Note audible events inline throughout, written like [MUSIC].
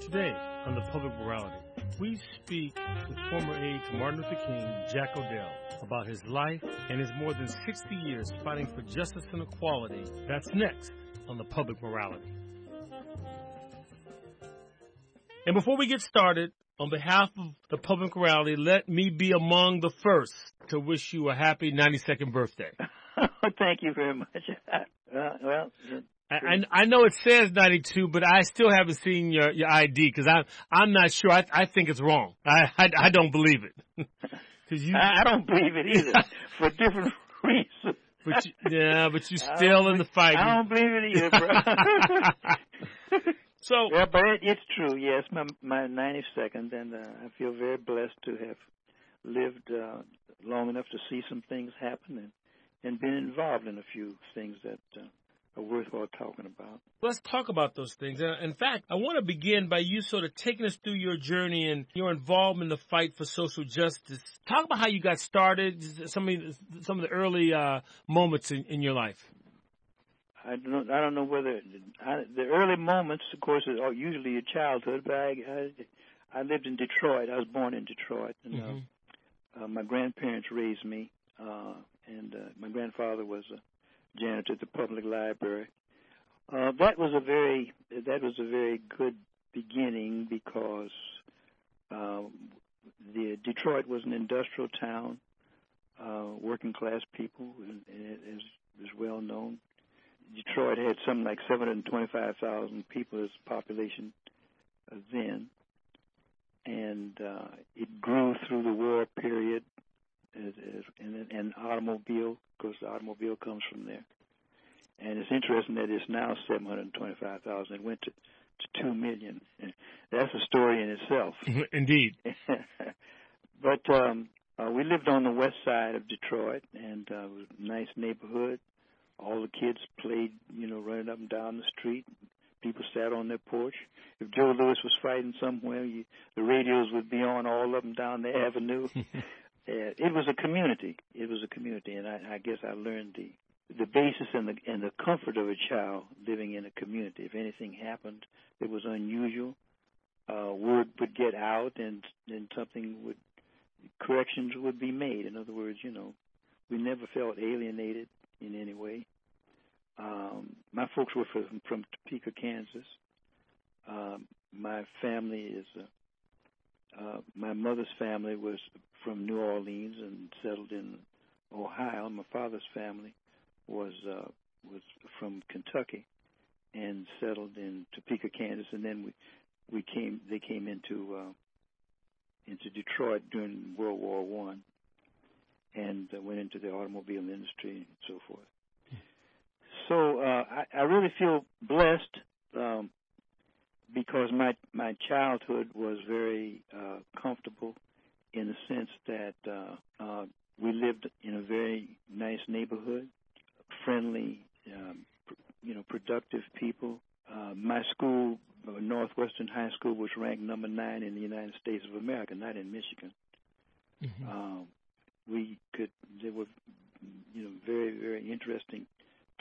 Today on the Public Morality, we speak with former aide to Martin Luther King, Jack O'Dell, about his life and his more than 60 years fighting for justice and equality. That's next on the Public Morality. And before we get started, on behalf of the Public Morality, let me be among the first to wish you a happy 92nd birthday. [LAUGHS] Thank you very much. [LAUGHS] Uh, well, I, I know it says 92, but I still haven't seen your, your ID because I'm, I'm not sure. I, I think it's wrong. I, I, I don't believe it. [LAUGHS] Cause you, I, I don't believe it either [LAUGHS] for different [LAUGHS] reasons. But you, yeah, but you're still in the fight. I don't believe it either, bro. so, yeah, but it, it's true. Yes, my my 92nd, and uh, I feel very blessed to have lived uh, long enough to see some things happen and and been involved in a few things that uh, are worthwhile talking about. Let's talk about those things. In fact, I want to begin by you sort of taking us through your journey and your involvement in the fight for social justice. Talk about how you got started, some of the, some of the early uh, moments in, in, your life. I don't. I don't know whether I, the early moments, of course, are usually your childhood. But I, I, I lived in Detroit. I was born in Detroit, and uh, mm-hmm. uh, uh, my grandparents raised me. Uh, and uh, my grandfather was a janitor at the public library. Uh, that was a very that was a very good beginning because uh, the Detroit was an industrial town, uh, working class people, and, it is, is well known. Detroit had something like 725,000 people as population then, and uh, it grew through the war period as, as, and an automobile, because the automobile comes from there. And it's interesting that it's now 725,000. It went to, to 2 million. That's a story in itself. [LAUGHS] Indeed. [LAUGHS] but um, uh, we lived on the west side of Detroit, and uh, it was a nice neighborhood. All the kids played, you know, running up and down the street. People sat on their porch. If Joe Louis was fighting somewhere, you, the radios would be on all up and down the avenue. [LAUGHS] it was a community. It was a community, and I, I guess I learned the the basis and the and the comfort of a child living in a community. If anything happened that was unusual, uh, word would get out, and and something would corrections would be made. In other words, you know, we never felt alienated in any way. Um, my folks were from, from Topeka, Kansas. Um, my family is uh, uh, my mother's family was from New Orleans and settled in Ohio. My father's family was uh, was from Kentucky and settled in Topeka, Kansas, and then we we came they came into uh, into Detroit during World War One, and uh, went into the automobile industry and so forth. So uh, I, I really feel blessed um, because my my childhood was very uh, comfortable in the sense that uh, uh, we lived in a very nice neighborhood, friendly, um, pr- you know, productive people. Uh, my school, uh, Northwestern High School, was ranked number nine in the United States of America, not in Michigan. Mm-hmm. Um, we could there were you know very very interesting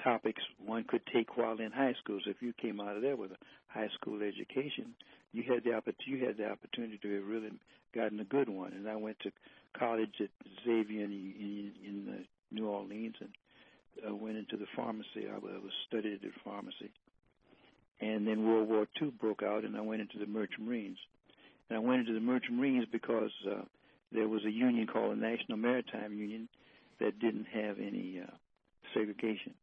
topics one could take while in high school. So if you came out of there with a high school education, you had the opportunity you had the opportunity to have really gotten a good one. And I went to college at Xavier in, in, in uh, New Orleans and uh, went into the pharmacy. I was studied at pharmacy. And then World War II broke out, and I went into the Merchant Marines. And I went into the Merchant Marines because uh, there was a union called the National Maritime Union that didn't have any uh, segregation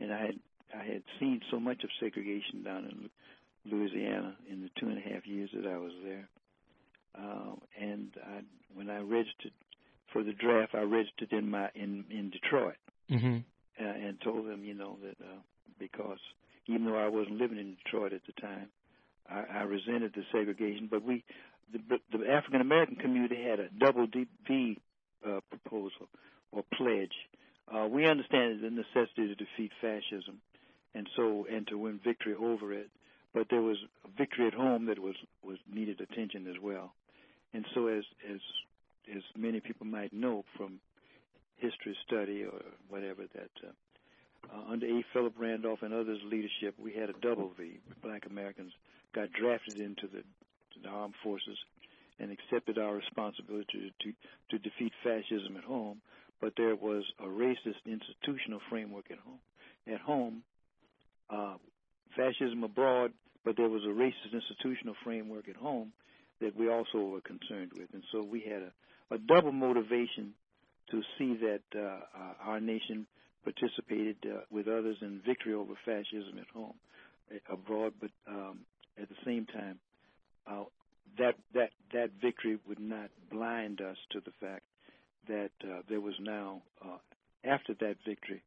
and I had I had seen so much of segregation down in Louisiana in the two and a half years that I was there. Uh, and I, when I registered for the draft, I registered in my in in Detroit, mm-hmm. uh, and told them, you know, that uh, because even though I wasn't living in Detroit at the time, I, I resented the segregation. But we, the, the African American community, had a double V uh, proposal or pledge uh, we understand the necessity to defeat fascism, and so and to win victory over it. But there was victory at home that was was needed attention as well. And so, as as as many people might know from history study or whatever, that uh, uh, under A. Philip Randolph and others' leadership, we had a double V. Black Americans got drafted into the, the armed forces and accepted our responsibility to, to defeat fascism at home, but there was a racist institutional framework at home. At home, uh, fascism abroad, but there was a racist institutional framework at home that we also were concerned with, and so we had a, a double motivation to see that uh, uh, our nation participated uh, with others in victory over fascism at home, uh, abroad, but um, at the same time, uh, that that that victory would not blind us to the fact that uh, there was now, uh, after that victory,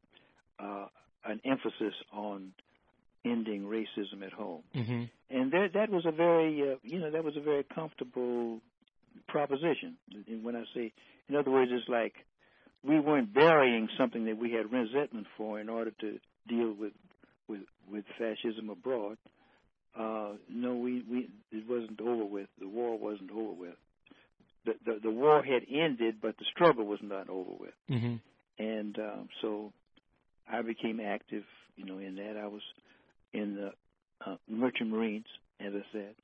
uh, an emphasis on ending racism at home, mm-hmm. and there, that was a very, uh, you know, that was a very comfortable proposition. And when I say, in other words, it's like we weren't burying something that we had resentment for in order to deal with with with fascism abroad. Uh, no, we, we it wasn't over with. The war wasn't over with. The, the the war had ended, but the struggle was not over with. Mm-hmm. And um, so I became active, you know, in that. I was in the uh, Merchant Marines, as I said,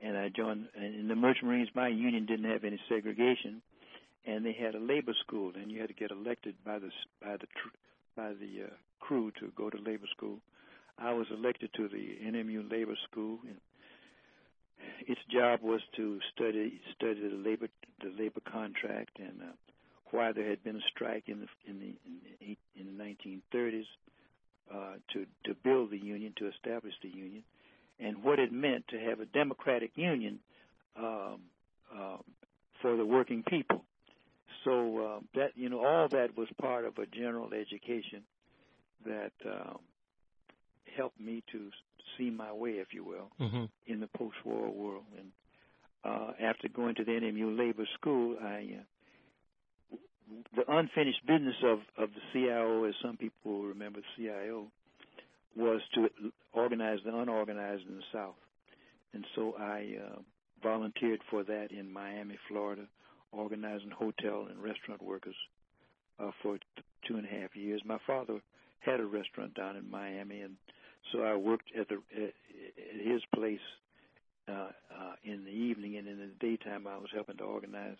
and I joined. And in the Merchant Marines, my union didn't have any segregation, and they had a labor school, and you had to get elected by the by the tr- by the uh, crew to go to labor school. I was elected to the NMU Labor School, and its job was to study study the labor the labor contract and uh, why there had been a strike in the in the in the, in the 1930s uh, to to build the union to establish the union, and what it meant to have a democratic union um, uh, for the working people. So uh, that you know all that was part of a general education that um, helped me to see my way, if you will, mm-hmm. in the post-war world. And uh, after going to the NMU Labor School, I uh, the unfinished business of of the CIO, as some people remember the CIO, was to organize the unorganized in the South. And so I uh, volunteered for that in Miami, Florida, organizing hotel and restaurant workers uh, for t- two and a half years. My father had a restaurant down in Miami, and so I worked at the at his place uh, uh, in the evening, and in the daytime I was helping to organize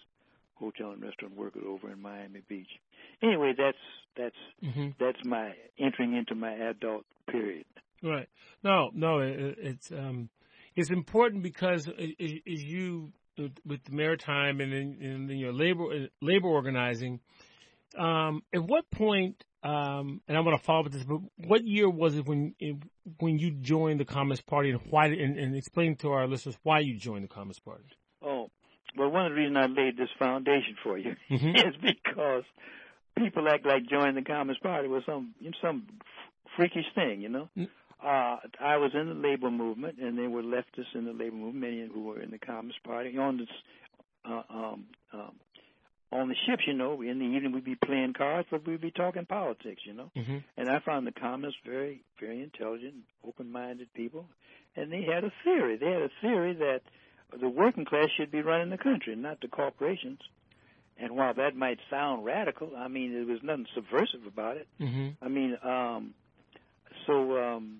hotel and restaurant workers over in Miami Beach. Anyway, that's that's mm-hmm. that's my entering into my adult period. Right. No, no, it, it's um, it's important because as you with the maritime and in, in your labor labor organizing, um, at what point um, and I want to follow up with this, but what year was it when when you joined the Communist Party, and why? And, and explain to our listeners why you joined the Communist Party. Oh, well, one of the reasons I laid this foundation for you mm-hmm. [LAUGHS] is because people act like joining the Communist Party was some some freakish thing, you know. Mm. Uh, I was in the labor movement, and there were leftists in the labor movement, many who were in the Communist Party. On this, uh, um, um, on the ships, you know, in the evening we'd be playing cards, but we'd be talking politics, you know. Mm-hmm. And I found the communists very, very intelligent, open-minded people, and they had a theory. They had a theory that the working class should be running the country, not the corporations. And while that might sound radical, I mean, there was nothing subversive about it. Mm-hmm. I mean, um, so um,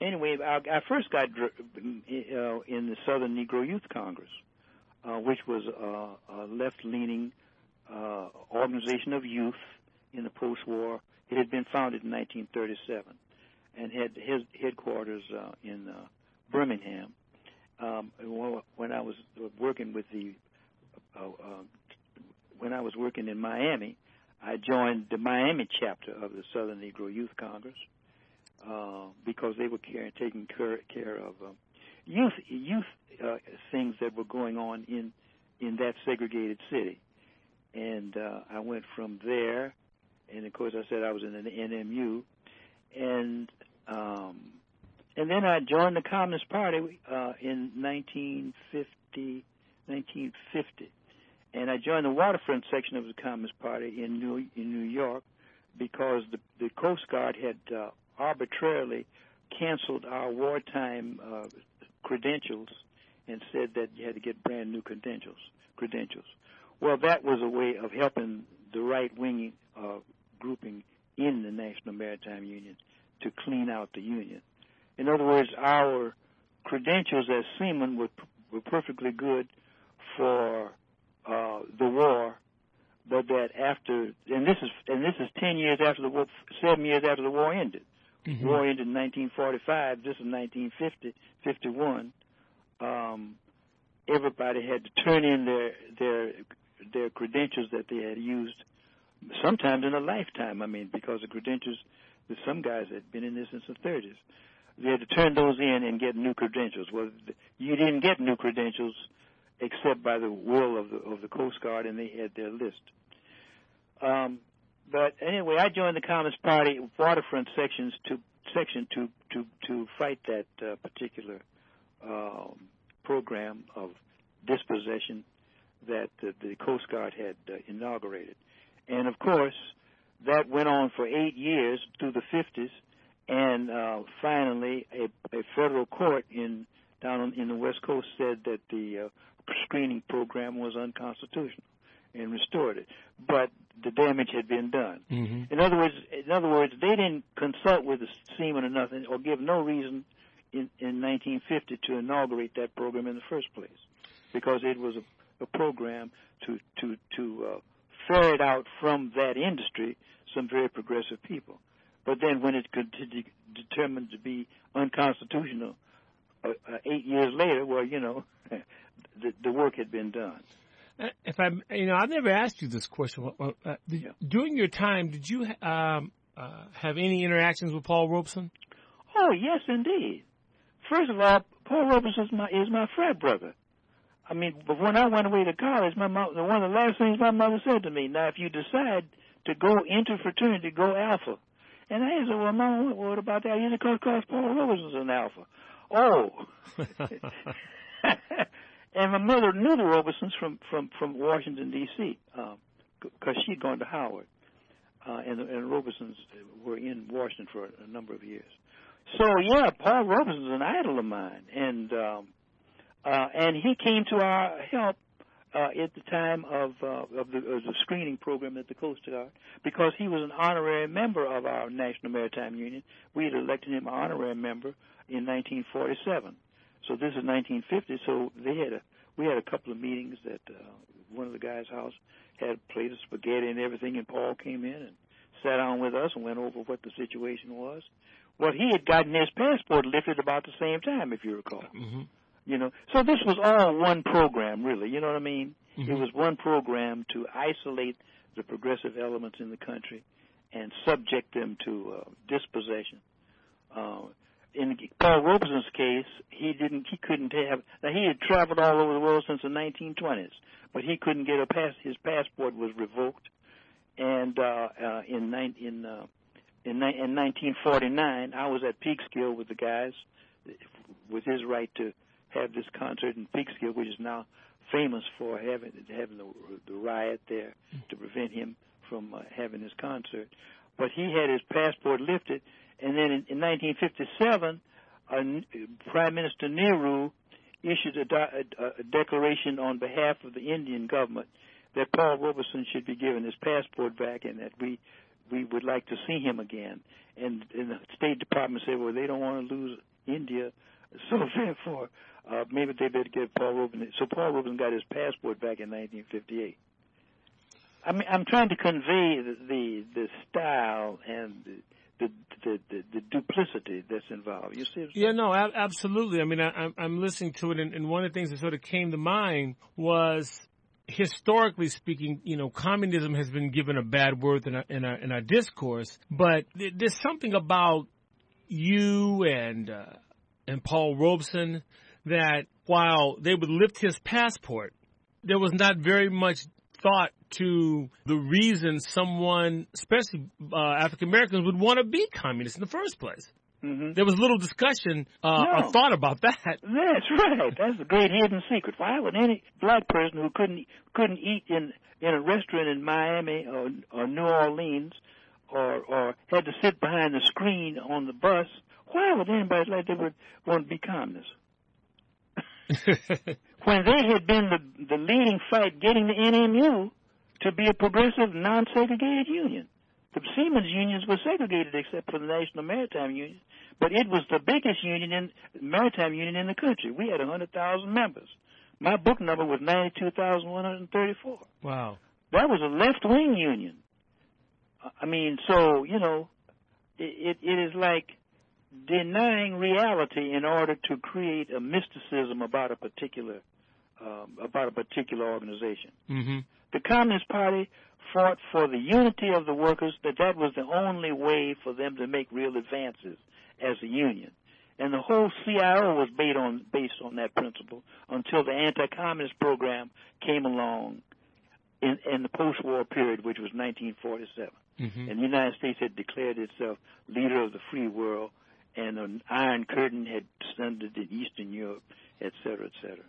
anyway, I, I first got uh, in the Southern Negro Youth Congress, uh, which was uh, a left-leaning uh, organization of youth in the post-war. It had been founded in 1937 and had his headquarters uh, in uh, Birmingham. Um, when I was working with the, uh, uh, when I was working in Miami, I joined the Miami chapter of the Southern Negro Youth Congress uh, because they were care, taking care, care of um, youth youth uh, things that were going on in in that segregated city and uh, I went from there, and of course I said I was in the NMU, and um, and then I joined the Communist Party uh, in 1950, 1950, and I joined the waterfront section of the Communist Party in New in New York because the the Coast Guard had uh, arbitrarily canceled our wartime uh, credentials and said that you had to get brand new credentials credentials. Well, that was a way of helping the right wing uh, grouping in the National Maritime Union to clean out the union. In other words, our credentials as seamen were, were perfectly good for uh, the war, but that after and this is and this is ten years after the war, seven years after the war ended. Mm-hmm. War ended in 1945. This is 1950, 51. Um, everybody had to turn in their their their credentials that they had used, sometimes in a lifetime. I mean, because the credentials that some guys had been in this since the 30s, they had to turn those in and get new credentials. Well, you didn't get new credentials except by the will of the of the Coast Guard, and they had their list. Um, but anyway, I joined the Communist Party waterfront sections to section to to to fight that uh, particular um, program of dispossession that uh, the Coast Guard had uh, inaugurated, and of course that went on for eight years through the 50s, and uh, finally a, a federal court in down in the West Coast said that the uh, screening program was unconstitutional and restored it. But the damage had been done. Mm-hmm. In other words, in other words, they didn't consult with the seamen or nothing, or give no reason in, in 1950 to inaugurate that program in the first place, because it was a, a program to to to uh, ferret out from that industry some very progressive people. But then, when it could de- determined to be unconstitutional, uh, uh, eight years later, well, you know, [LAUGHS] the, the work had been done. If I'm, you know, I've never asked you this question. Uh, did, yeah. During your time, did you um, uh, have any interactions with Paul Robeson? Oh yes, indeed. First of all, Paul Robeson is my is my frat brother. I mean, but when I went away to college, my mom, one of the last things my mother said to me, now if you decide to go into fraternity, go alpha. And I said, well, mom, what about that? You because Paul Robeson's an alpha. Oh. [LAUGHS] And my mother knew the Robesons from from from Washington D.C. because um, she'd gone to Howard, uh, and the and Robesons were in Washington for a, a number of years. So yeah, Paul Robeson's an idol of mine, and um, uh, and he came to our help uh, at the time of uh, of, the, of the screening program at the Coast Guard because he was an honorary member of our National Maritime Union. We had elected him honorary member in 1947. So this is 1950. So they had a we had a couple of meetings at uh, one of the guys' house had a plate of spaghetti and everything, and Paul came in and sat down with us and went over what the situation was. Well, he had gotten his passport lifted about the same time, if you recall. Mm-hmm. You know, so this was all one program, really. You know what I mean? Mm-hmm. It was one program to isolate the progressive elements in the country and subject them to uh, dispossession. Uh, in Paul Robeson's case, he didn't, he couldn't have. Now he had traveled all over the world since the 1920s, but he couldn't get a pass. His passport was revoked, and uh, uh, in in uh, in, in 1949, I was at Peekskill with the guys, with his right to have this concert in Peekskill, which is now famous for having having the, the riot there to prevent him from uh, having his concert. But he had his passport lifted, and then in, in 1957, uh, Prime Minister Nehru issued a, a, a, declaration on behalf of the Indian government that Paul Robeson should be given his passport back and that we we would like to see him again. And, and the State Department said, well, they don't want to lose India, so [LAUGHS] therefore uh, maybe they better get Paul Robeson. So Paul Robeson got his passport back in 1958. I mean, I'm trying to convey the the, the style and the, the the, the, the duplicity that's involved. You see? yeah, no, absolutely. I mean, I, I'm listening to it, and, and one of the things that sort of came to mind was historically speaking, you know, communism has been given a bad word in our, in our, in our discourse, but there's something about you and, uh, and Paul Robeson that while they would lift his passport, there was not very much thought to the reason someone, especially uh, African Americans, would want to be communist in the first place. Mm-hmm. There was little discussion uh, no. or thought about that. That's right. That's a great hidden secret. Why would any black person who couldn't couldn't eat in in a restaurant in Miami or, or New Orleans or or had to sit behind the screen on the bus, why would anybody like that would want to be communist? [LAUGHS] when they had been the, the leading fight getting the NMU to be a progressive, non-segregated union. The seamen's unions were segregated except for the National Maritime Union, but it was the biggest union in maritime union in the country. We had a hundred thousand members. My book number was ninety-two thousand one hundred thirty-four. Wow, that was a left-wing union. I mean, so you know, it, it, it is like denying reality in order to create a mysticism about a particular um, about a particular organization. Mm-hmm. The Communist Party fought for the unity of the workers, that that was the only way for them to make real advances as a union. And the whole CIO was based on based on that principle until the anti-communist program came along in, in the post-war period, which was 1947. Mm-hmm. And the United States had declared itself leader of the free world, and an Iron Curtain had descended in Eastern Europe, et cetera, et cetera.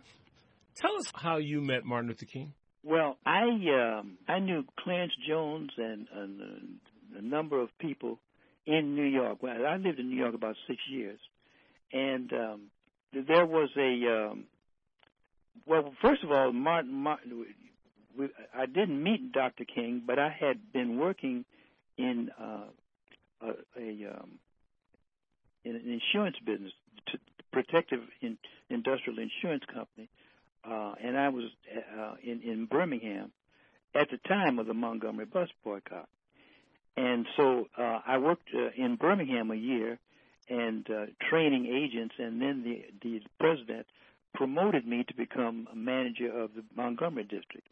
Tell us how you met Martin Luther King. Well, I um, I knew Clarence Jones and, and uh, a number of people in New York. Well, I lived in New York about six years, and um, there was a um, well. First of all, Martin, Martin we, I didn't meet Dr. King, but I had been working in uh, a, a um, in an insurance business, to, protective in, industrial insurance company uh, and I was uh, in in Birmingham at the time of the Montgomery bus boycott. And so uh, I worked uh, in Birmingham a year and uh, training agents, and then the the president promoted me to become a manager of the Montgomery district.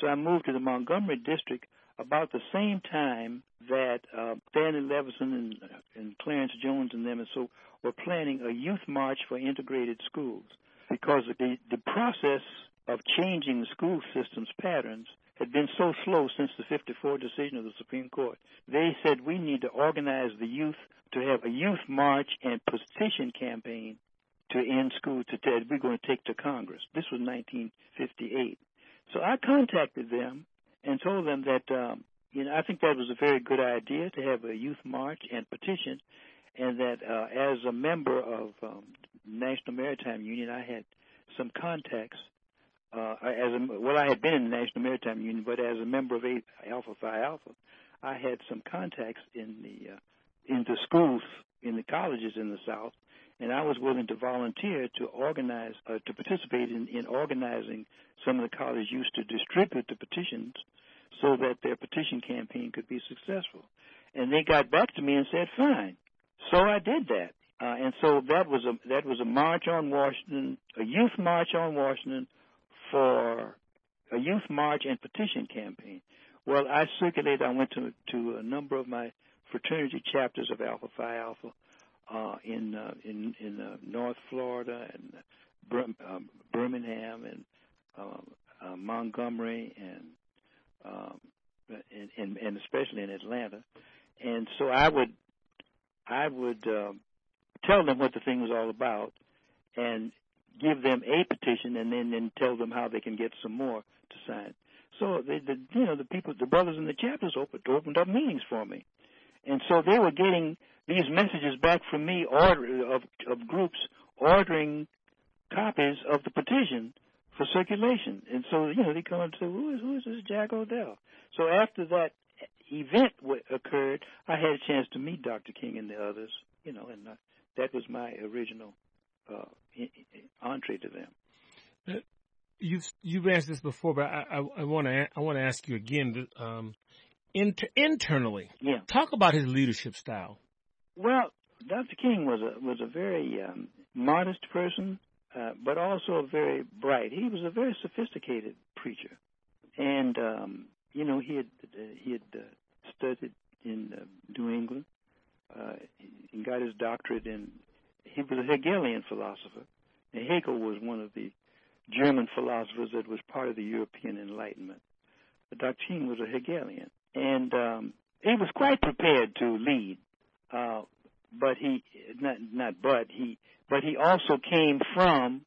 So I moved to the Montgomery district about the same time that uh, Stanley Levison and, and Clarence Jones and them and so were planning a youth march for integrated schools because the, the process of changing the school system's patterns had been so slow since the 54 decision of the Supreme Court. They said we need to organize the youth to have a youth march and petition campaign to end school to that we're going to take to Congress. This was 1958. So I contacted them and told them that um, you know I think that was a very good idea to have a youth march and petition, and that uh, as a member of um, National Maritime Union, I had some contacts. Uh, as a, well, I had been in the National Maritime Union, but as a member of Alpha Phi Alpha, I had some contacts in the uh, in the schools, in the colleges in the South, and I was willing to volunteer to organize, uh, to participate in, in organizing some of the college used to distribute the petitions so that their petition campaign could be successful. And they got back to me and said, fine. So I did that. Uh, and so that was a that was a march on Washington, a youth march on Washington for a youth march and petition campaign. Well, I circulated. I went to to a number of my fraternity chapters of Alpha Phi Alpha uh, in uh, in in uh, North Florida and Bir- um, Birmingham and uh, uh, Montgomery and, um, and and and especially in Atlanta. And so I would I would um, tell them what the thing was all about, and give them a petition, and then then tell them how they can get some more to sign. So the, the you know the people, the brothers in the chapters opened opened up meetings for me, and so they were getting these messages back from me, order of of groups ordering copies of the petition for circulation. And so you know they come up and say, "Who is who is this Jack O'Dell?" So after that event w- occurred, I had a chance to meet Dr. King and the others, you know, and uh, that was my original uh, entree to them. Uh, you've you've asked this before, but I I want to I want to ask you again. Um, inter- internally, yeah. Talk about his leadership style. Well, Dr. King was a was a very um, modest person, uh, but also very bright. He was a very sophisticated preacher, and um, you know he had uh, he had uh, studied in uh, New England, uh, he got his doctorate in. He was a Hegelian philosopher, and Hegel was one of the German philosophers that was part of the European Enlightenment. But Dr. King was a Hegelian, and um, he was quite prepared to lead. Uh, but he not not but he but he also came from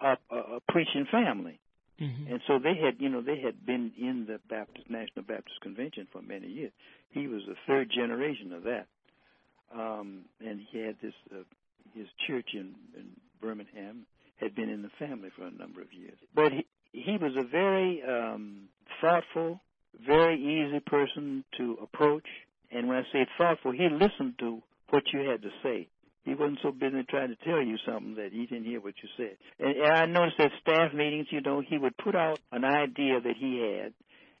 a, a, a preaching family. Mm-hmm. And so they had, you know, they had been in the Baptist National Baptist Convention for many years. He was the third generation of that um, and he had this uh, his church in, in Birmingham had been in the family for a number of years. But he he was a very um, thoughtful, very easy person to approach. And when I say thoughtful, he listened to what you had to say. He wasn't so busy trying to tell you something that he didn't hear what you said. And, I noticed at staff meetings, you know, he would put out an idea that he had,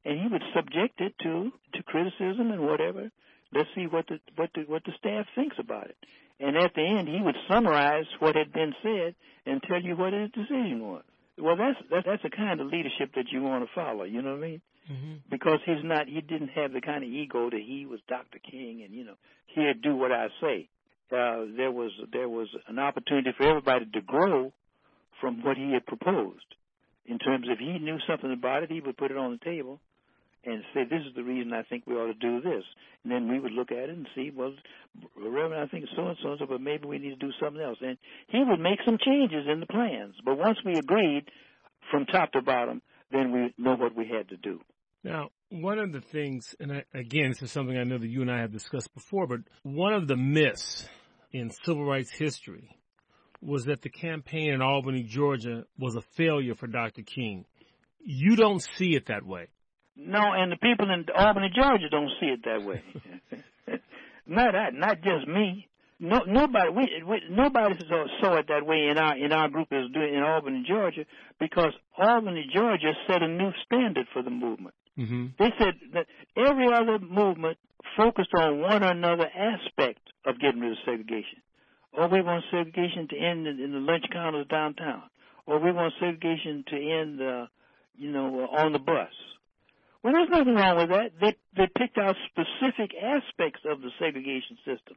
and he would subject it to to criticism and whatever. Let's see what the what the what the staff thinks about it. And at the end, he would summarize what had been said and tell you what his decision was. Well, that's, that's the kind of leadership that you want to follow. You know what I mean? Mm-hmm. Because he's not, he didn't have the kind of ego that he was Dr. King, and you know, he'd do what I say. Uh, there was there was an opportunity for everybody to grow from what he had proposed. In terms of he knew something about it, he would put it on the table and say, "This is the reason I think we ought to do this." And then we would look at it and see, well, Reverend, I think so and so and so, but maybe we need to do something else. And he would make some changes in the plans. But once we agreed from top to bottom, then we know what we had to do. Now, one of the things, and I, again, this is something I know that you and I have discussed before, but one of the myths in civil rights history was that the campaign in Albany, Georgia was a failure for Dr. King. You don't see it that way. No, and the people in Albany, Georgia don't see it that way. [LAUGHS] not that, not just me. No, nobody, we, we, nobody saw, saw it that way in our in our group as doing in Albany, Georgia, because Albany, Georgia set a new standard for the movement. Mm-hmm. They said that every other movement focused on one or another aspect of getting rid of segregation. Or we want segregation to end in, in the lunch counters downtown. Or we want segregation to end, uh, you know, on the bus. Well, there's nothing wrong with that. They they picked out specific aspects of the segregation system.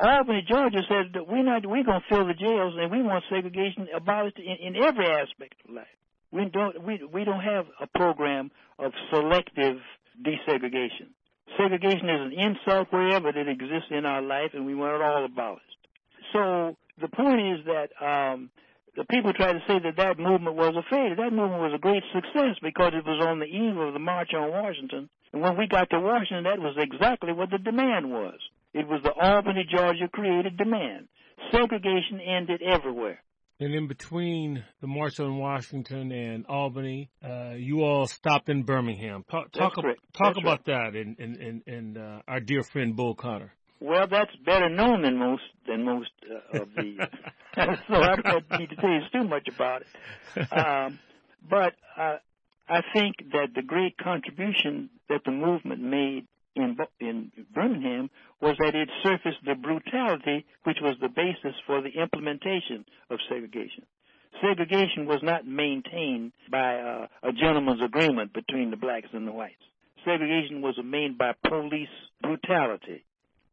Albany, Georgia said that we're not we're gonna fill the jails and we want segregation abolished in, in every aspect of life. We don't we we don't have a program of selective desegregation. Segregation is an insult wherever it exists in our life, and we want it all abolished. So the point is that um, the people try to say that that movement was a failure. That movement was a great success because it was on the eve of the March on Washington. And when we got to Washington, that was exactly what the demand was. It was the Albany, Georgia created demand. Segregation ended everywhere. And in between the March on Washington and Albany, uh, you all stopped in Birmingham. Talk, talk, talk about right. that and, and, and, and uh, our dear friend Bull Connor. Well, that's better known than most than most uh, of the. [LAUGHS] [LAUGHS] so I don't need to tell you too much about it. Um, but uh, I think that the great contribution that the movement made in in Birmingham was that it surfaced the brutality which was the basis for the implementation of segregation. Segregation was not maintained by uh, a gentleman's agreement between the blacks and the whites. Segregation was made by police brutality.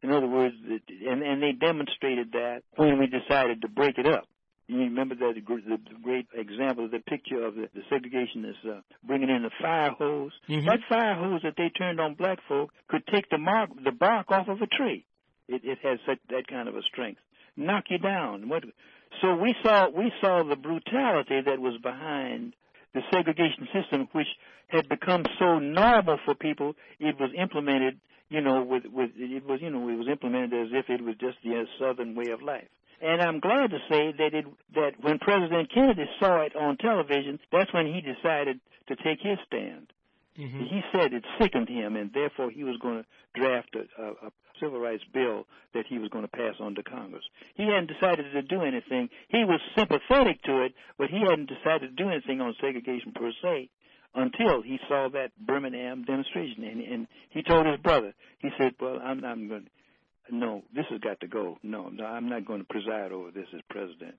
In other words, and, and they demonstrated that when we decided to break it up. You remember that the, the great example of the picture of the, the segregationists uh, bringing in the fire hose. Mm-hmm. That fire hose that they turned on black folk could take the mark, the bark off of a tree. It, it has such that kind of a strength. Knock you down. What? So we saw we saw the brutality that was behind the segregation system, which had become so normal for people. It was implemented, you know, with with it was you know it was implemented as if it was just the southern way of life. And I'm glad to say that it that when President Kennedy saw it on television, that's when he decided to take his stand. Mm-hmm. He said it sickened him, and therefore he was going to draft a, a, a civil rights bill that he was going to pass on to Congress. He hadn't decided to do anything. He was sympathetic to it, but he hadn't decided to do anything on segregation per se until he saw that Birmingham demonstration. And, and he told his brother, he said, "Well, I'm, I'm going no, this has got to go. No, no, I'm not going to preside over this as president.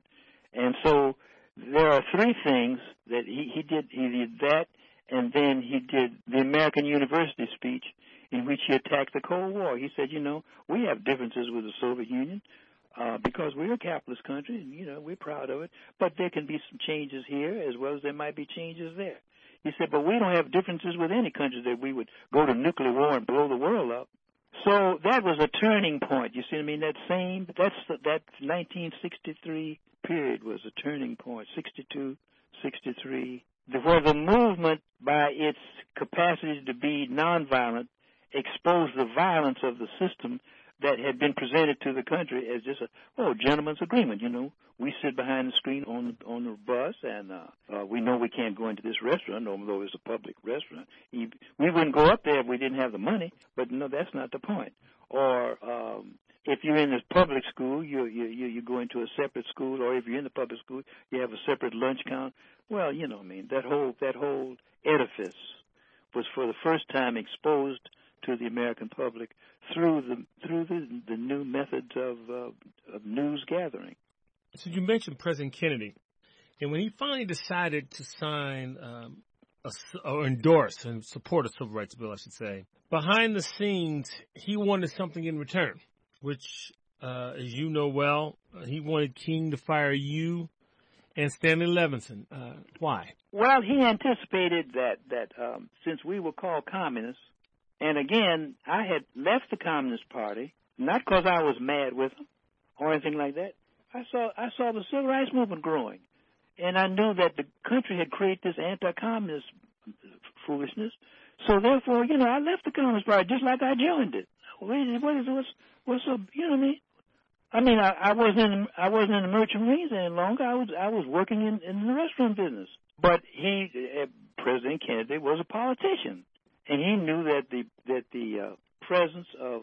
And so there are three things that he, he did. He did that, and then he did the American University speech in which he attacked the Cold War. He said, you know, we have differences with the Soviet Union uh, because we're a capitalist country, and you know we're proud of it. But there can be some changes here as well as there might be changes there. He said, but we don't have differences with any country that we would go to nuclear war and blow the world up. So that was a turning point. You see what I mean? That same that's that 1963 period was a turning point. 62, 63, where the movement, by its capacity to be nonviolent, exposed the violence of the system that had been presented to the country as just a oh gentleman's agreement. You know, we sit behind the screen on on the bus, and uh, uh, we know we can't go into this restaurant, although it's a public restaurant. We wouldn't go up there if we didn't have the money, but no, that's not the point. Or um, if you're in a public school, you you you you go into a separate school, or if you're in the public school, you have a separate lunch count. Well, you know, I mean, that whole that whole edifice was for the first time exposed to the American public through the through the, the new methods of uh, of news gathering. So you mentioned President Kennedy, and when he finally decided to sign um, a, or endorse and support a civil rights bill, I should say, behind the scenes he wanted something in return, which, uh, as you know well, he wanted King to fire you and Stanley Levinson. Uh, why? Well, he anticipated that that um, since we were called communists, and again, I had left the Communist Party not because I was mad with them or anything like that. I saw I saw the civil rights movement growing, and I knew that the country had created this anti-communist foolishness. So therefore, you know, I left the Communist Party just like I joined it. Wait, what is what's what's so you know what I mean? I mean, I, I wasn't in, I wasn't in the merchant marines any longer. I was I was working in, in the restaurant business. But he, uh, President Kennedy, was a politician, and he knew that the that the uh, presence of,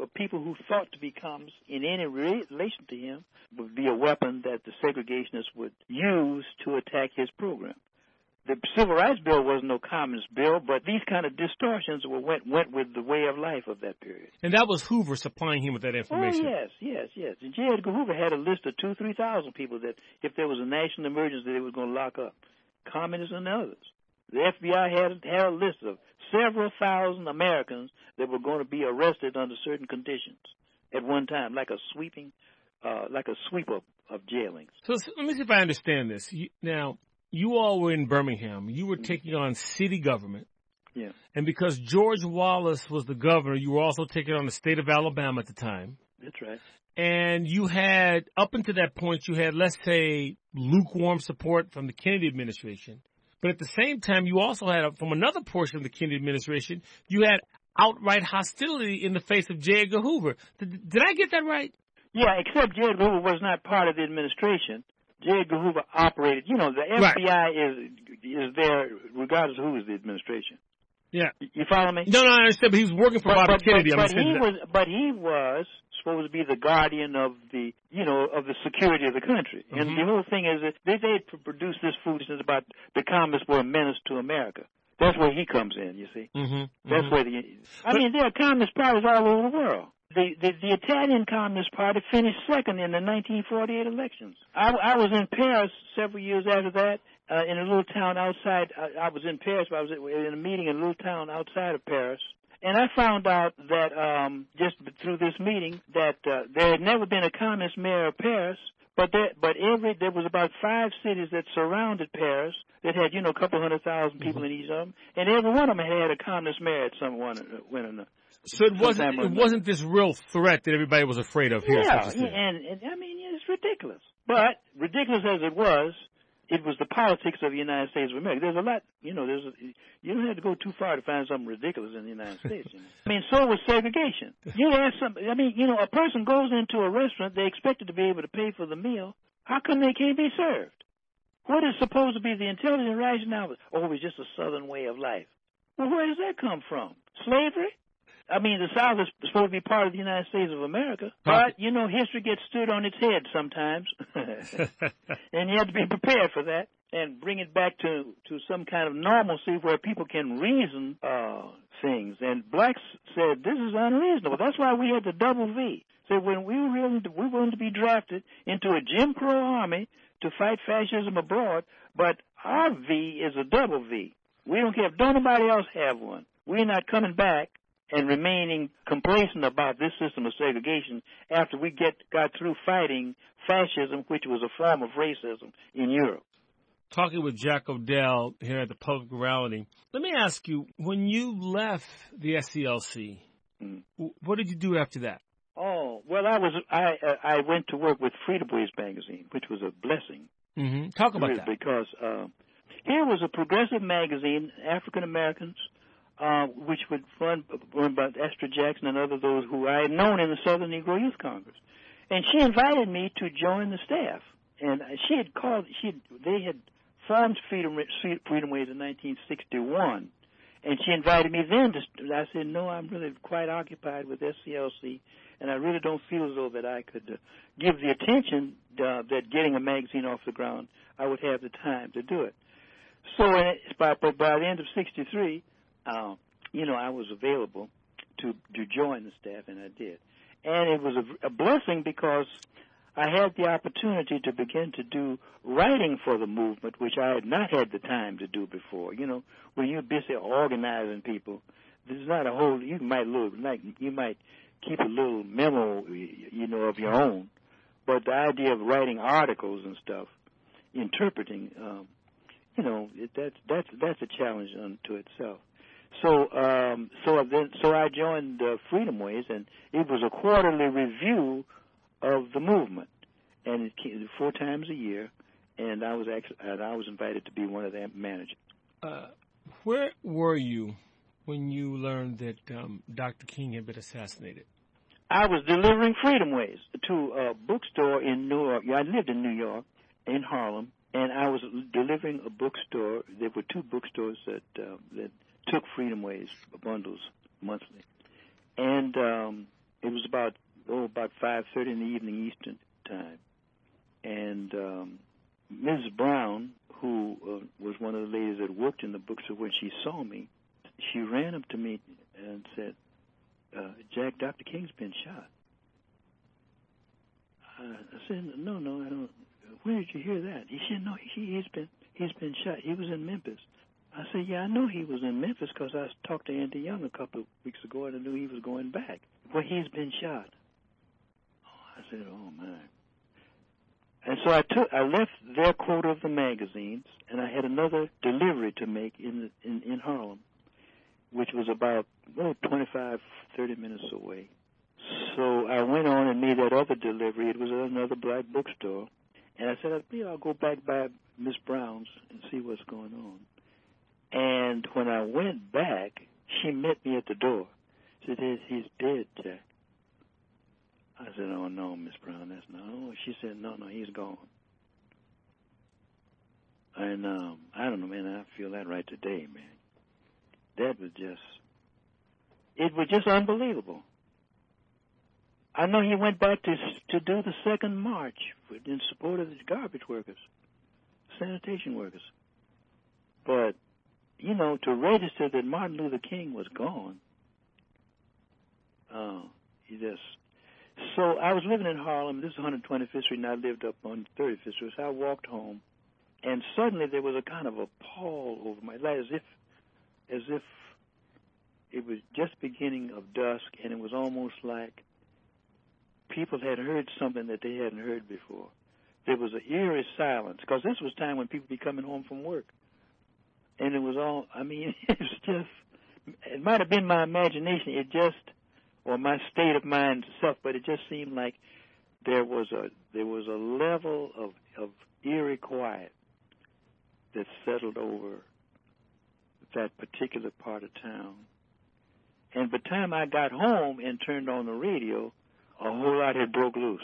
of people who thought to be communists in any relation to him would be a weapon that the segregationists would use to attack his program the civil rights bill wasn't no communist bill, but these kind of distortions were went went with the way of life of that period. And that was Hoover supplying him with that information. Oh yes, yes, yes. And J. Edgar Hoover had a list of two, three thousand people that, if there was a national emergency, they were going to lock up, communists and others. The FBI had had a list of several thousand Americans that were going to be arrested under certain conditions at one time, like a sweeping, uh, like a sweep of, of jailings. So let me see if I understand this. You, now, you all were in Birmingham. You were mm-hmm. taking on city government. Yeah. And because George Wallace was the governor, you were also taking on the state of Alabama at the time. That's right. And you had, up until that point, you had, let's say, lukewarm support from the Kennedy administration. But at the same time, you also had, from another portion of the Kennedy administration, you had outright hostility in the face of J. Edgar Hoover. Did, did I get that right? Yeah, except J. Edgar Hoover was not part of the administration. J. Edgar Hoover operated. You know, the FBI right. is is there regardless of who is the administration. Yeah, you follow me? No, no, I understand. But he was working for but, but, Kennedy. But, but he was, but he was supposed to be the guardian of the, you know, of the security of the country. Mm-hmm. And the whole thing is that they they produced this foolishness about the communists were a menace to America. That's where he comes in. You see, mm-hmm. that's mm-hmm. where the. I mean, there are communist parties all over the world. The, the, the Italian Communist Party finished second in the 1948 elections. I, I was in Paris several years after that, uh, in a little town outside. I, I was in Paris, but I was in a meeting in a little town outside of Paris. And I found out that um, just through this meeting that uh, there had never been a communist mayor of Paris, but there, but every there was about five cities that surrounded Paris that had you know a couple hundred thousand people mm-hmm. in each of them, and every one of them had a communist mayor at some one when another. So it wasn't it wasn't this real threat that everybody was afraid of here. Yeah, and, and I mean it's ridiculous. But ridiculous as it was, it was the politics of the United States of America. There's a lot, you know. There's a, you don't have to go too far to find something ridiculous in the United States. You know? I mean, so was segregation. You ask some. I mean, you know, a person goes into a restaurant, they expected to be able to pay for the meal. How come they can't be served? What is supposed to be the intelligent rationale? Oh, it's just a Southern way of life. Well, where does that come from? Slavery? I mean, the South is supposed to be part of the United States of America, but you know, history gets stood on its head sometimes, [LAUGHS] and you have to be prepared for that and bring it back to to some kind of normalcy where people can reason uh, things. And blacks said this is unreasonable. That's why we had the double V. So when we were willing to, we were willing to be drafted into a Jim Crow army to fight fascism abroad, but our V is a double V. We don't care if don't nobody else have one. We're not coming back and remaining complacent about this system of segregation after we get got through fighting fascism, which was a form of racism in Europe. Talking with Jack O'Dell here at the Public Morality, let me ask you: When you left the SCLC, mm. what did you do after that? Oh well, I was I uh, I went to work with Freedom Ways magazine, which was a blessing. Mm-hmm. Talk about that because uh, here was a progressive magazine. African Americans uh, which would run, run by Esther Jackson and other those who I had known in the Southern Negro Youth Congress. And she invited me to join the staff. And she had called, she had, they had formed Freedom, Freedom Ways in 1961. And she invited me then to, I said, no, I'm really quite occupied with SCLC and I really don't feel as though that I could uh, give the attention uh, that getting a magazine off the ground, I would have the time to do it. So, uh, by, by the end of '63, uh, you know, I was available to to join the staff, and I did. And it was a, a blessing because I had the opportunity to begin to do writing for the movement, which I had not had the time to do before. You know, when you're busy organizing people, there's not a whole. You might look like you might keep a little memo, you know, of your own, but the idea of writing articles and stuff, interpreting, um, you know, it, that's that's that's a challenge unto itself. So um, so then so I joined uh, Freedomways, and it was a quarterly review of the movement, and it came four times a year, and I was actually and I was invited to be one of the managers. Uh, where were you when you learned that um, Dr. King had been assassinated? I was delivering Freedomways to a bookstore in New York. I lived in New York, in Harlem, and I was delivering a bookstore. There were two bookstores that uh, that took Freedomways bundles monthly, and um, it was about oh about five thirty in the evening Eastern time, and um, Mrs. Brown, who uh, was one of the ladies that worked in the bookstore, when she saw me, she ran up to me and said, uh, "Jack, Dr. King's been shot." Uh, I said, "No, no, I don't." Where did you hear that? He said, "No, he, he's been he's been shot. He was in Memphis." I said, "Yeah, I know he was in Memphis because I talked to Andy Young a couple of weeks ago, and I knew he was going back. Well, he's been shot." Oh, I said, "Oh my." And so I took, I left their quota of the magazines, and I had another delivery to make in in, in Harlem which was about oh, 25, 30 minutes away. So I went on and made that other delivery. It was another black bookstore. And I said, maybe I'll go back by Miss Brown's and see what's going on. And when I went back, she met me at the door. She said, he's dead, Jack. I said, oh, no, Miss Brown, that's not. Oh, she said, no, no, he's gone. And um, I don't know, man, I feel that right today, man that was just, it was just unbelievable. I know he went back to to do the second march in support of the garbage workers, sanitation workers. But you know, to register that Martin Luther King was gone, uh, he just. So I was living in Harlem. This is 125th Street, and I lived up on 35th Street. So I walked home, and suddenly there was a kind of a pall over my life, as if as if it was just beginning of dusk, and it was almost like people had heard something that they hadn't heard before. There was an eerie silence because this was time when people be coming home from work, and it was all. I mean, [LAUGHS] it was just. It might have been my imagination. It just, or my state of mind itself, but it just seemed like there was a there was a level of of eerie quiet that settled over that particular part of town. And by the time I got home and turned on the radio, a whole lot had broke loose.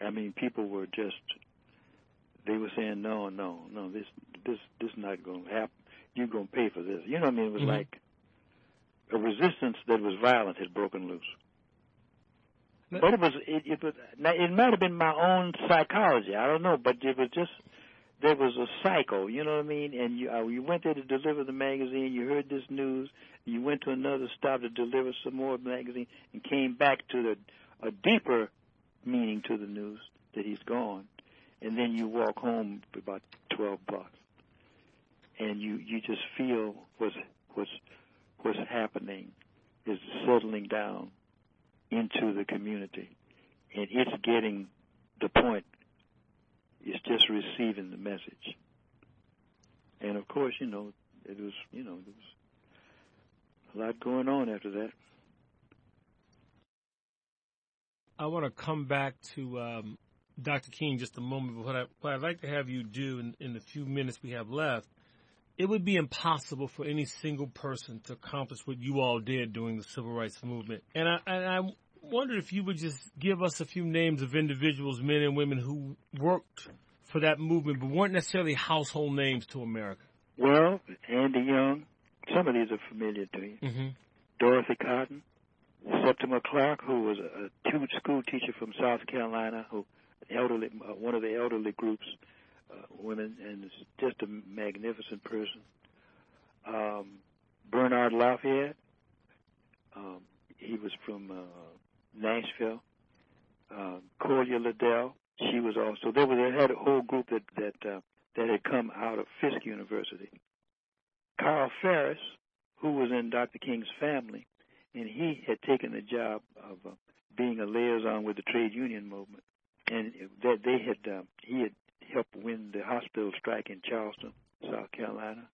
I mean, people were just they were saying, "No, no, no, this this this is not going to happen. You're going to pay for this." You know what I mean? It was mm-hmm. like a resistance that was violent had broken loose. But it was it, it was it might have been my own psychology. I don't know, but it was just there was a cycle, you know what I mean? And you uh, you went there to deliver the magazine, you heard this news, you went to another stop to deliver some more magazine, and came back to the a deeper meaning to the news that he's gone, and then you walk home about twelve blocks, and you you just feel what's what's what's happening is settling down into the community, and it's getting the point it's just receiving the message. And of course, you know, it was, you know, there was a lot going on after that. I want to come back to um, Dr. King just a moment. But what, I, what I'd like to have you do in, in the few minutes we have left it would be impossible for any single person to accomplish what you all did during the civil rights movement. And I, and I wondered if you would just give us a few names of individuals, men and women, who worked for that movement but weren't necessarily household names to America. Well, Andy Young, some of these are familiar to you. Mm-hmm. Dorothy Cotton, Septima Clark, who was a, a school teacher from South Carolina, who elderly, uh, one of the elderly groups, uh, women, and just a magnificent person. Um, Bernard Lafayette, um, he was from uh, Nashville. Uh, Colia Liddell, she was also there. Was they had a whole group that that uh, that had come out of Fisk University. Carl Farris, who was in Dr. King's family, and he had taken the job of uh, being a liaison with the trade union movement, and that they had uh, he had helped win the hospital strike in Charleston, South Carolina.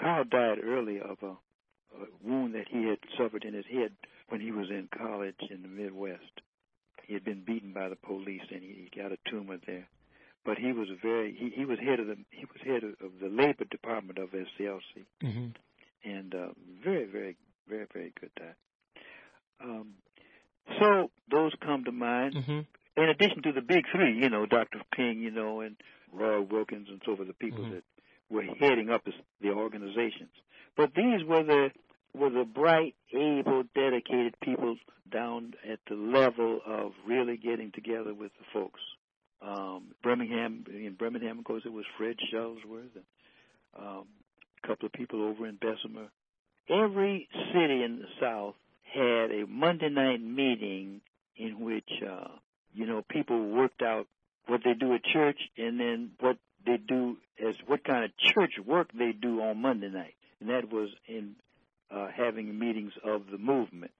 Carl died early of a, a wound that he had suffered in his head when he was in college in the Midwest. He had been beaten by the police, and he, he got a tumor there. But he was a very he, he was head of the he was head of, of the labor department of SCLC, mm-hmm. and uh, very very very very good guy. Um, so those come to mind. Mm-hmm. In addition to the big three, you know, Dr. King, you know, and Roy Wilkins and so forth, the people mm-hmm. that were heading up the organizations. But these were the were the bright, able, dedicated people down at the level of really getting together with the folks. Um, Birmingham, in Birmingham, of course, it was Fred Shuttlesworth and um, a couple of people over in Bessemer. Every city in the South had a Monday night meeting in which, uh, you know, people worked out what they do at church and then what they do as what kind of church work they do on Monday night. And that was in uh, having meetings of the movement,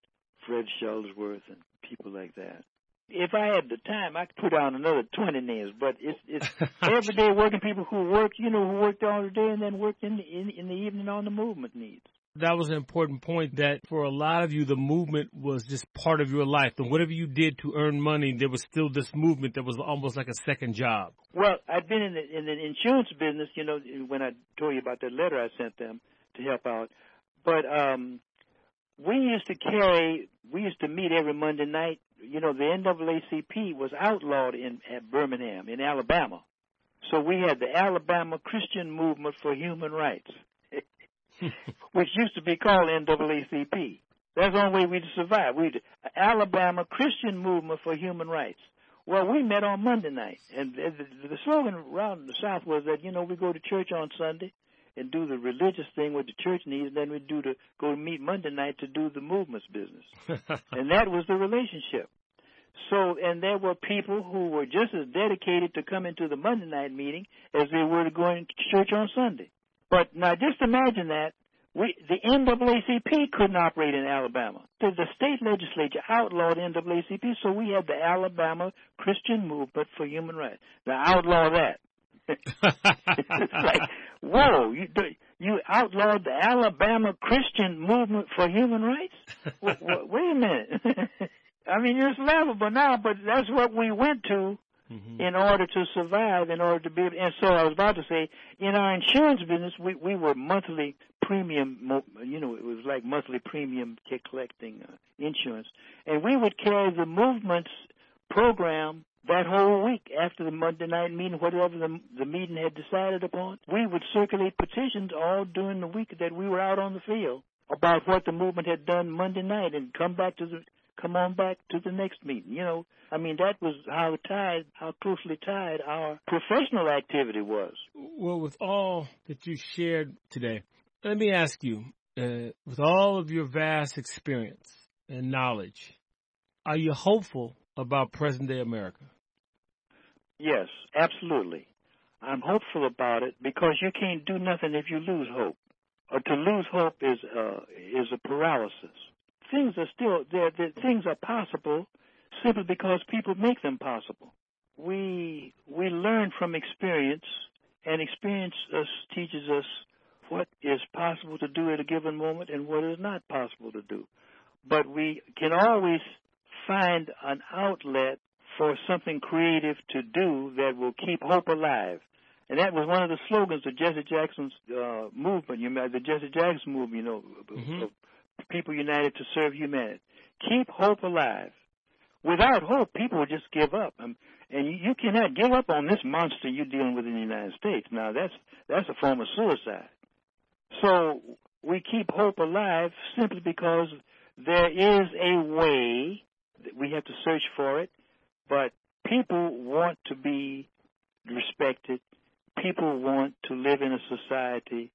Fred Shuttlesworth and people like that. If I had the time, I could put down another 20 names, but it's, it's [LAUGHS] everyday working people who work, you know, who worked all the day and then worked in the, in, in the evening on the movement needs. That was an important point that for a lot of you, the movement was just part of your life. And whatever you did to earn money, there was still this movement that was almost like a second job. Well, I'd been in the, in the insurance business, you know, when I told you about that letter I sent them to help out. But um, we used to carry, we used to meet every Monday night. You know, the NAACP was outlawed in at Birmingham, in Alabama. So we had the Alabama Christian Movement for Human Rights, [LAUGHS] which used to be called NAACP. That's the only way we'd survive. We Alabama Christian Movement for Human Rights. Well, we met on Monday night, and the, the slogan around the South was that you know we go to church on Sunday, and do the religious thing what the church needs, and then we do to go to meet Monday night to do the movements business. [LAUGHS] and that was the relationship. So, and there were people who were just as dedicated to coming to the Monday night meeting as they were to going to church on Sunday. But now, just imagine that we, the NAACP couldn't operate in Alabama. So the state legislature outlawed NAACP, so we had the Alabama Christian Movement for Human Rights. Now outlaw that. [LAUGHS] like, whoa, you you outlawed the Alabama Christian Movement for Human Rights? wait a minute. [LAUGHS] I mean, it's laughable now, but that's what we went to mm-hmm. in order to survive, in order to be. And so I was about to say, in our insurance business, we we were monthly premium. You know, it was like monthly premium collecting uh, insurance, and we would carry the movements program that whole week after the Monday night meeting, whatever the, the meeting had decided upon, we would circulate petitions all during the week that we were out on the field about what the movement had done Monday night and come back to the come on back to the next meeting. You know, I mean that was how tied, how closely tied our professional activity was. Well, with all that you shared today, let me ask you, uh, with all of your vast experience and knowledge, are you hopeful about present day America? Yes, absolutely. I'm hopeful about it because you can't do nothing if you lose hope. Or to lose hope is uh, is a paralysis. Things are still there. Things are possible simply because people make them possible. We we learn from experience, and experience us, teaches us what is possible to do at a given moment and what is not possible to do. But we can always find an outlet for something creative to do that will keep hope alive. And that was one of the slogans of Jesse Jackson's uh, movement. You know, the Jesse Jackson movement. You know, mm-hmm. People united to serve humanity. Keep hope alive. Without hope, people will just give up. And you, you cannot give up on this monster you're dealing with in the United States. Now that's that's a form of suicide. So we keep hope alive simply because there is a way. That we have to search for it, but people want to be respected. People want to live in a society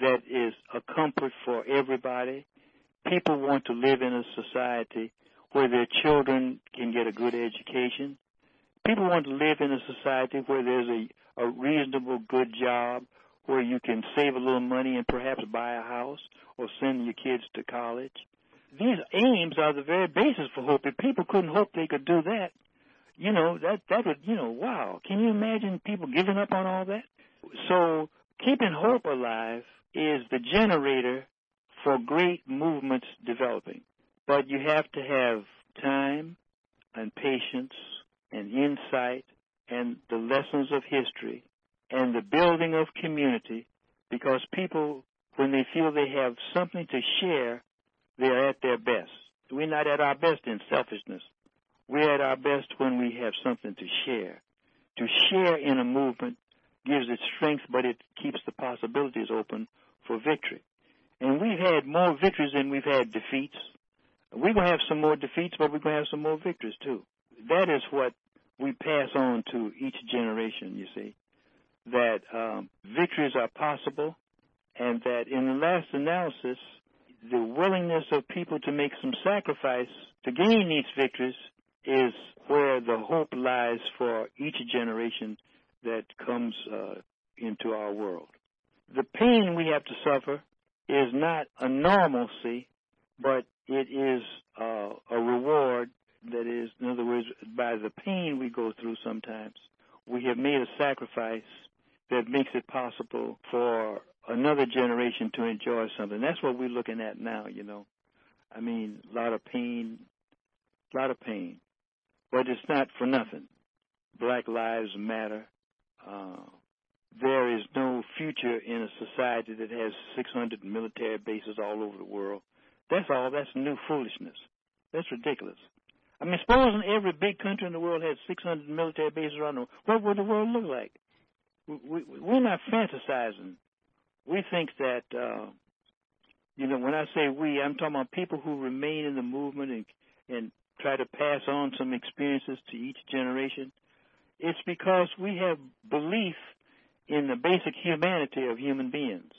that is a comfort for everybody. People want to live in a society where their children can get a good education. People want to live in a society where there's a, a reasonable, good job, where you can save a little money and perhaps buy a house or send your kids to college. These aims are the very basis for hope. If people couldn't hope they could do that, you know, that, that would, you know, wow. Can you imagine people giving up on all that? So keeping hope alive is the generator for great movements developing. But you have to have time and patience and insight and the lessons of history and the building of community because people, when they feel they have something to share, they're at their best. We're not at our best in selfishness. We're at our best when we have something to share. To share in a movement gives it strength, but it keeps the possibilities open for victory. And we've had more victories than we've had defeats. We're going to have some more defeats, but we're going to have some more victories too. That is what we pass on to each generation, you see that um, victories are possible, and that in the last analysis, the willingness of people to make some sacrifice to gain these victories is where the hope lies for each generation that comes uh, into our world. The pain we have to suffer is not a normalcy, but it is uh, a reward that is, in other words, by the pain we go through sometimes, we have made a sacrifice that makes it possible for another generation to enjoy something. That's what we're looking at now, you know. I mean, a lot of pain, a lot of pain. But it's not for nothing. Black lives matter. Uh, there is no future in a society that has 600 military bases all over the world. That's all. That's new foolishness. That's ridiculous. I mean, supposing every big country in the world had 600 military bases around the world, what would the world look like? we, we're not fantasizing. We think that, uh, you know, when I say we, I'm talking about people who remain in the movement and, and try to pass on some experiences to each generation. It's because we have belief in the basic humanity of human beings.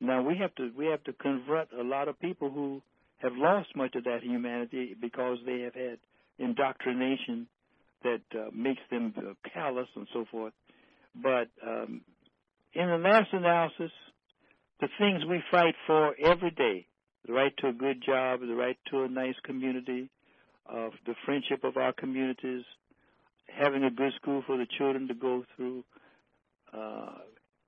Now we have to we have to convert a lot of people who have lost much of that humanity because they have had indoctrination that uh, makes them callous and so forth. But um, in the last analysis, the things we fight for every day, the right to a good job, the right to a nice community, uh, the friendship of our communities, having a good school for the children to go through, uh,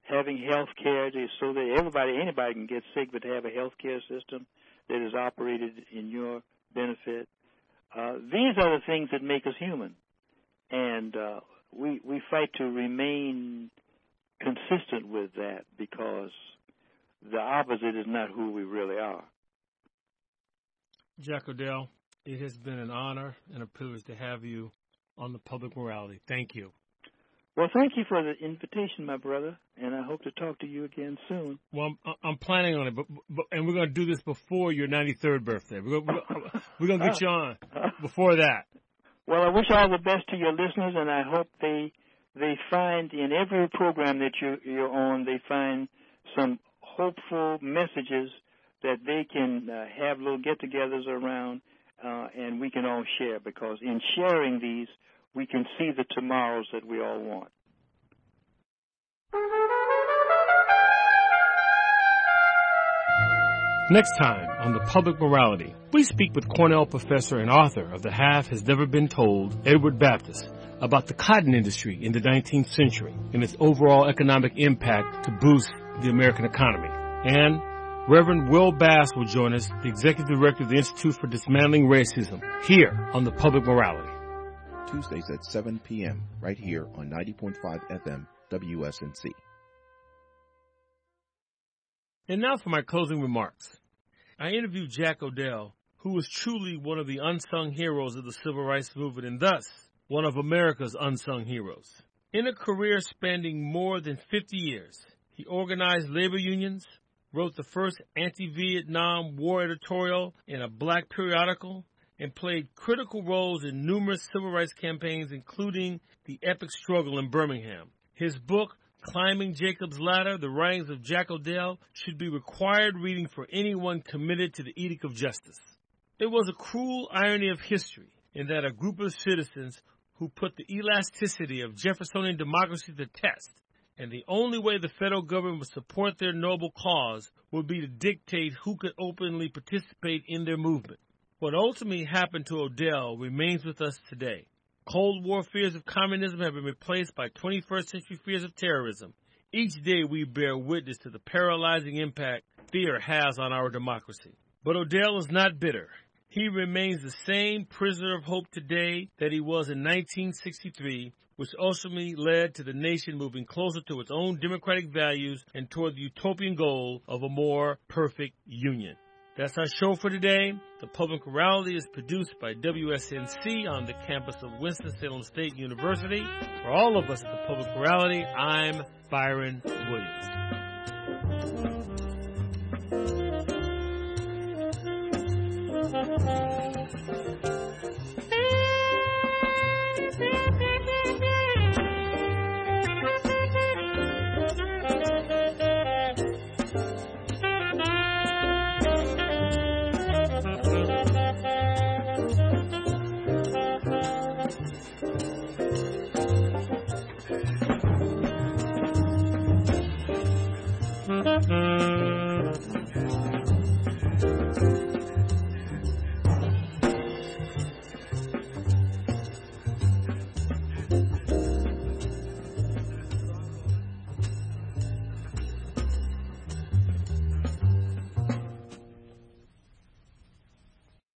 having health care so that everybody, anybody can get sick, but to have a health care system that is operated in your benefit. Uh, these are the things that make us human. And uh, we we fight to remain consistent with that because the opposite is not who we really are. Jack O'Dell, it has been an honor and a privilege to have you on the public morality. Thank you. Well, thank you for the invitation, my brother, and I hope to talk to you again soon. Well, I'm, I'm planning on it, but, but, and we're going to do this before your 93rd birthday. We're going, we're going [LAUGHS] to get you on before that. Well, I wish all the best to your listeners, and I hope they they find in every program that you you're on, they find some hopeful messages that they can uh, have little get-togethers around, uh, and we can all share. Because in sharing these, we can see the tomorrows that we all want. Next time on The Public Morality, we speak with Cornell professor and author of The Half Has Never Been Told, Edward Baptist, about the cotton industry in the 19th century and its overall economic impact to boost the American economy. And Reverend Will Bass will join us, the executive director of the Institute for Dismantling Racism, here on The Public Morality. Tuesdays at 7 p.m. right here on 90.5 FM WSNC. And now for my closing remarks. I interviewed Jack O'Dell, who was truly one of the unsung heroes of the civil rights movement and thus one of America's unsung heroes. In a career spanning more than 50 years, he organized labor unions, wrote the first anti-Vietnam War editorial in a black periodical, and played critical roles in numerous civil rights campaigns, including the epic struggle in Birmingham. His book, Climbing Jacob's Ladder, The Writings of Jack O'Dell, should be required reading for anyone committed to the Edict of Justice. It was a cruel irony of history in that a group of citizens who put the elasticity of Jeffersonian democracy to test, and the only way the federal government would support their noble cause would be to dictate who could openly participate in their movement. What ultimately happened to O'Dell remains with us today. Cold War fears of communism have been replaced by 21st century fears of terrorism. Each day we bear witness to the paralyzing impact fear has on our democracy. But O'Dell is not bitter. He remains the same prisoner of hope today that he was in 1963, which ultimately led to the nation moving closer to its own democratic values and toward the utopian goal of a more perfect union. That's our show for today. The Public Morality is produced by WSNC on the campus of Winston-Salem State University. For all of us at the Public Morality, I'm Byron Williams.